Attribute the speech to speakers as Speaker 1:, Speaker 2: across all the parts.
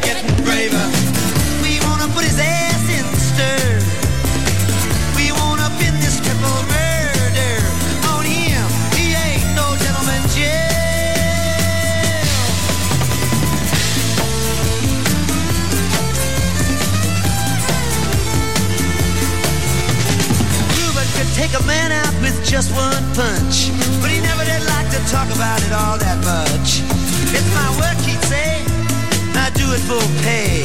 Speaker 1: Getting braver. We wanna put his ass in stir. We wanna pin this triple murder on him. He ain't no gentleman could take a man out with just one punch, but he never did like to talk about it all that much. It's my work. For pay.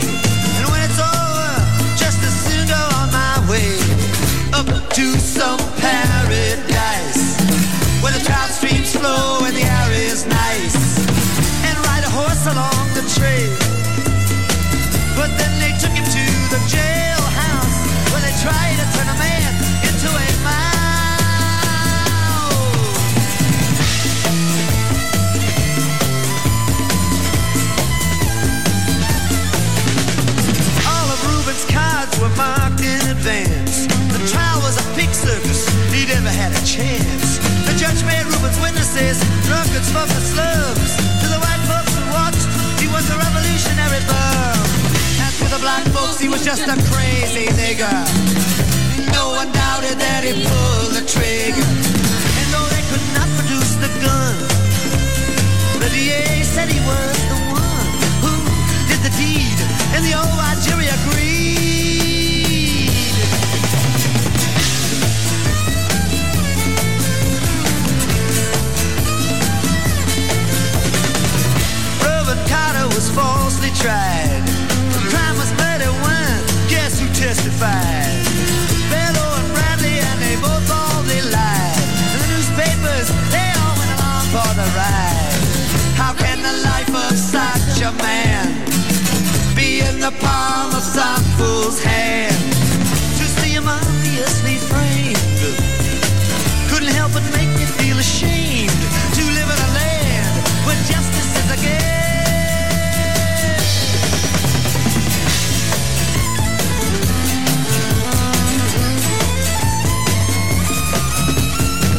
Speaker 1: And when it's over, just as soon go on my way up to some Witnesses drunkards the slums. To the white folks who watched, he was a revolutionary bum. And to the black folks, he was just a crazy nigger. No one doubted that he pulled the trigger. And though they could not produce the gun, the DA said he was the one who did the deed, and the old jury agreed. The palm of some fool's hand? To see him obviously framed couldn't help but make me feel ashamed to live in a land where justice is a game.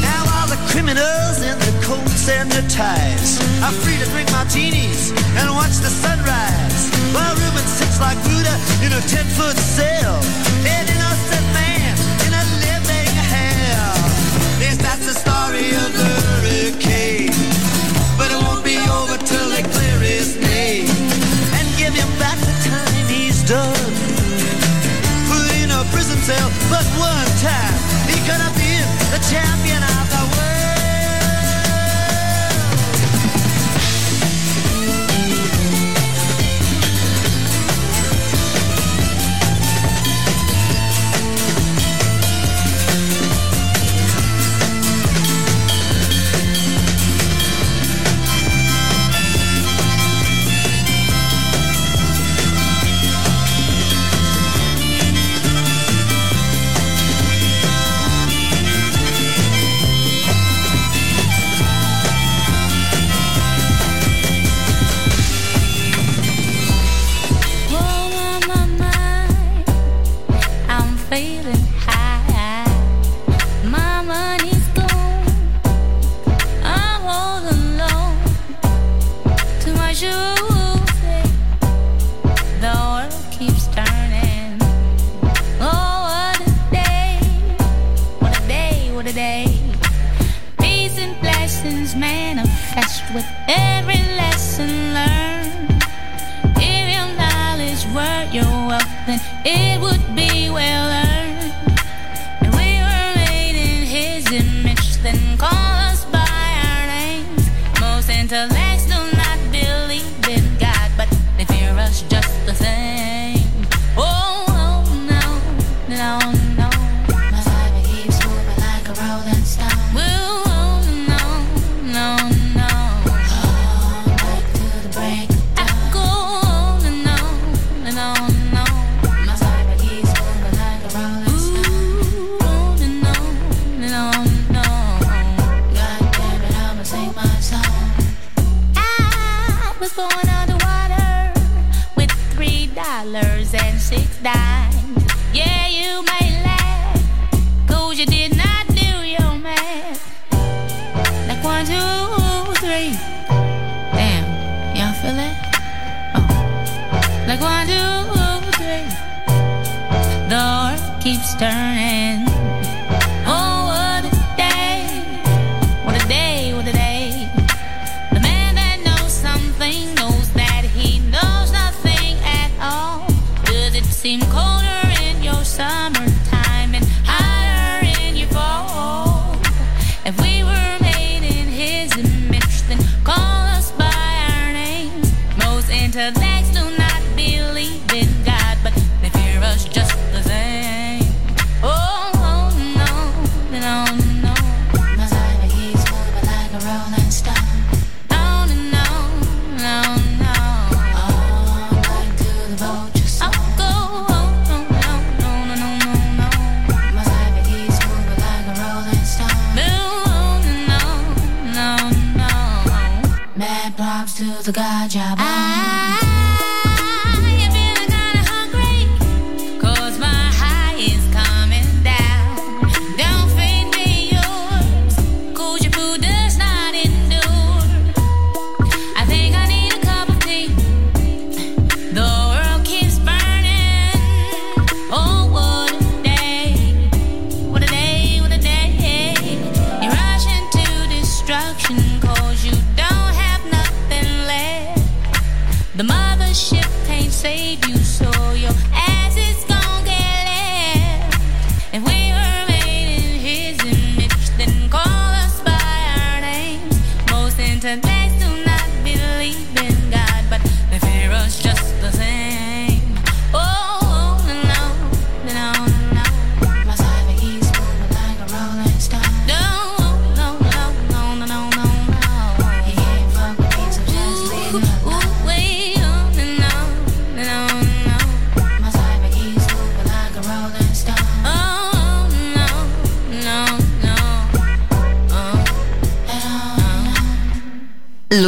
Speaker 1: Now all the criminals in their coats and their ties are free to drink martinis and watch the sunrise. While Rubin sits like Buddha in a ten-foot cell, an innocent man in a living hell. Yes, that's the story of the hurricane. But it won't be over till they clear his name and give him back the time he's done. Put in a prison cell, but one time he could have been the champion
Speaker 2: dollars and six dimes.
Speaker 3: seem colder in your
Speaker 2: summer.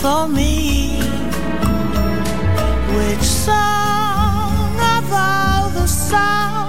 Speaker 4: for me. Which song of all the songs?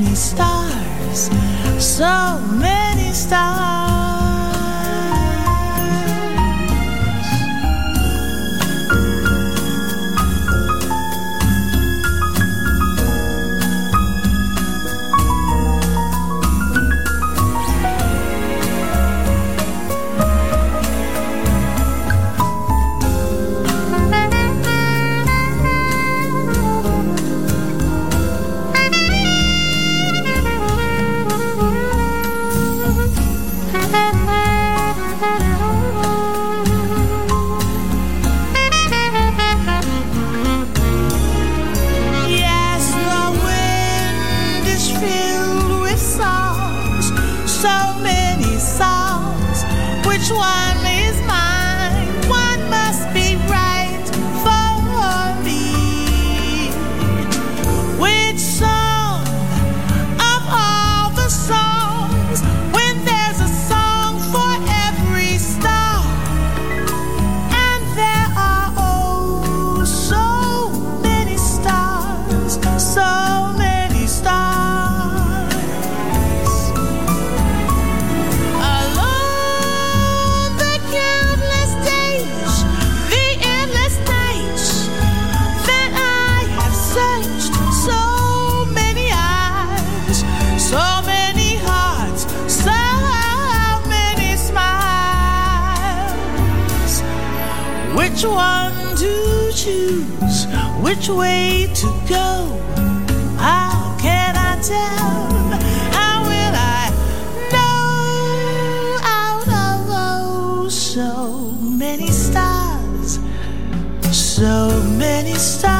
Speaker 4: many stars, so many stars. so many stars.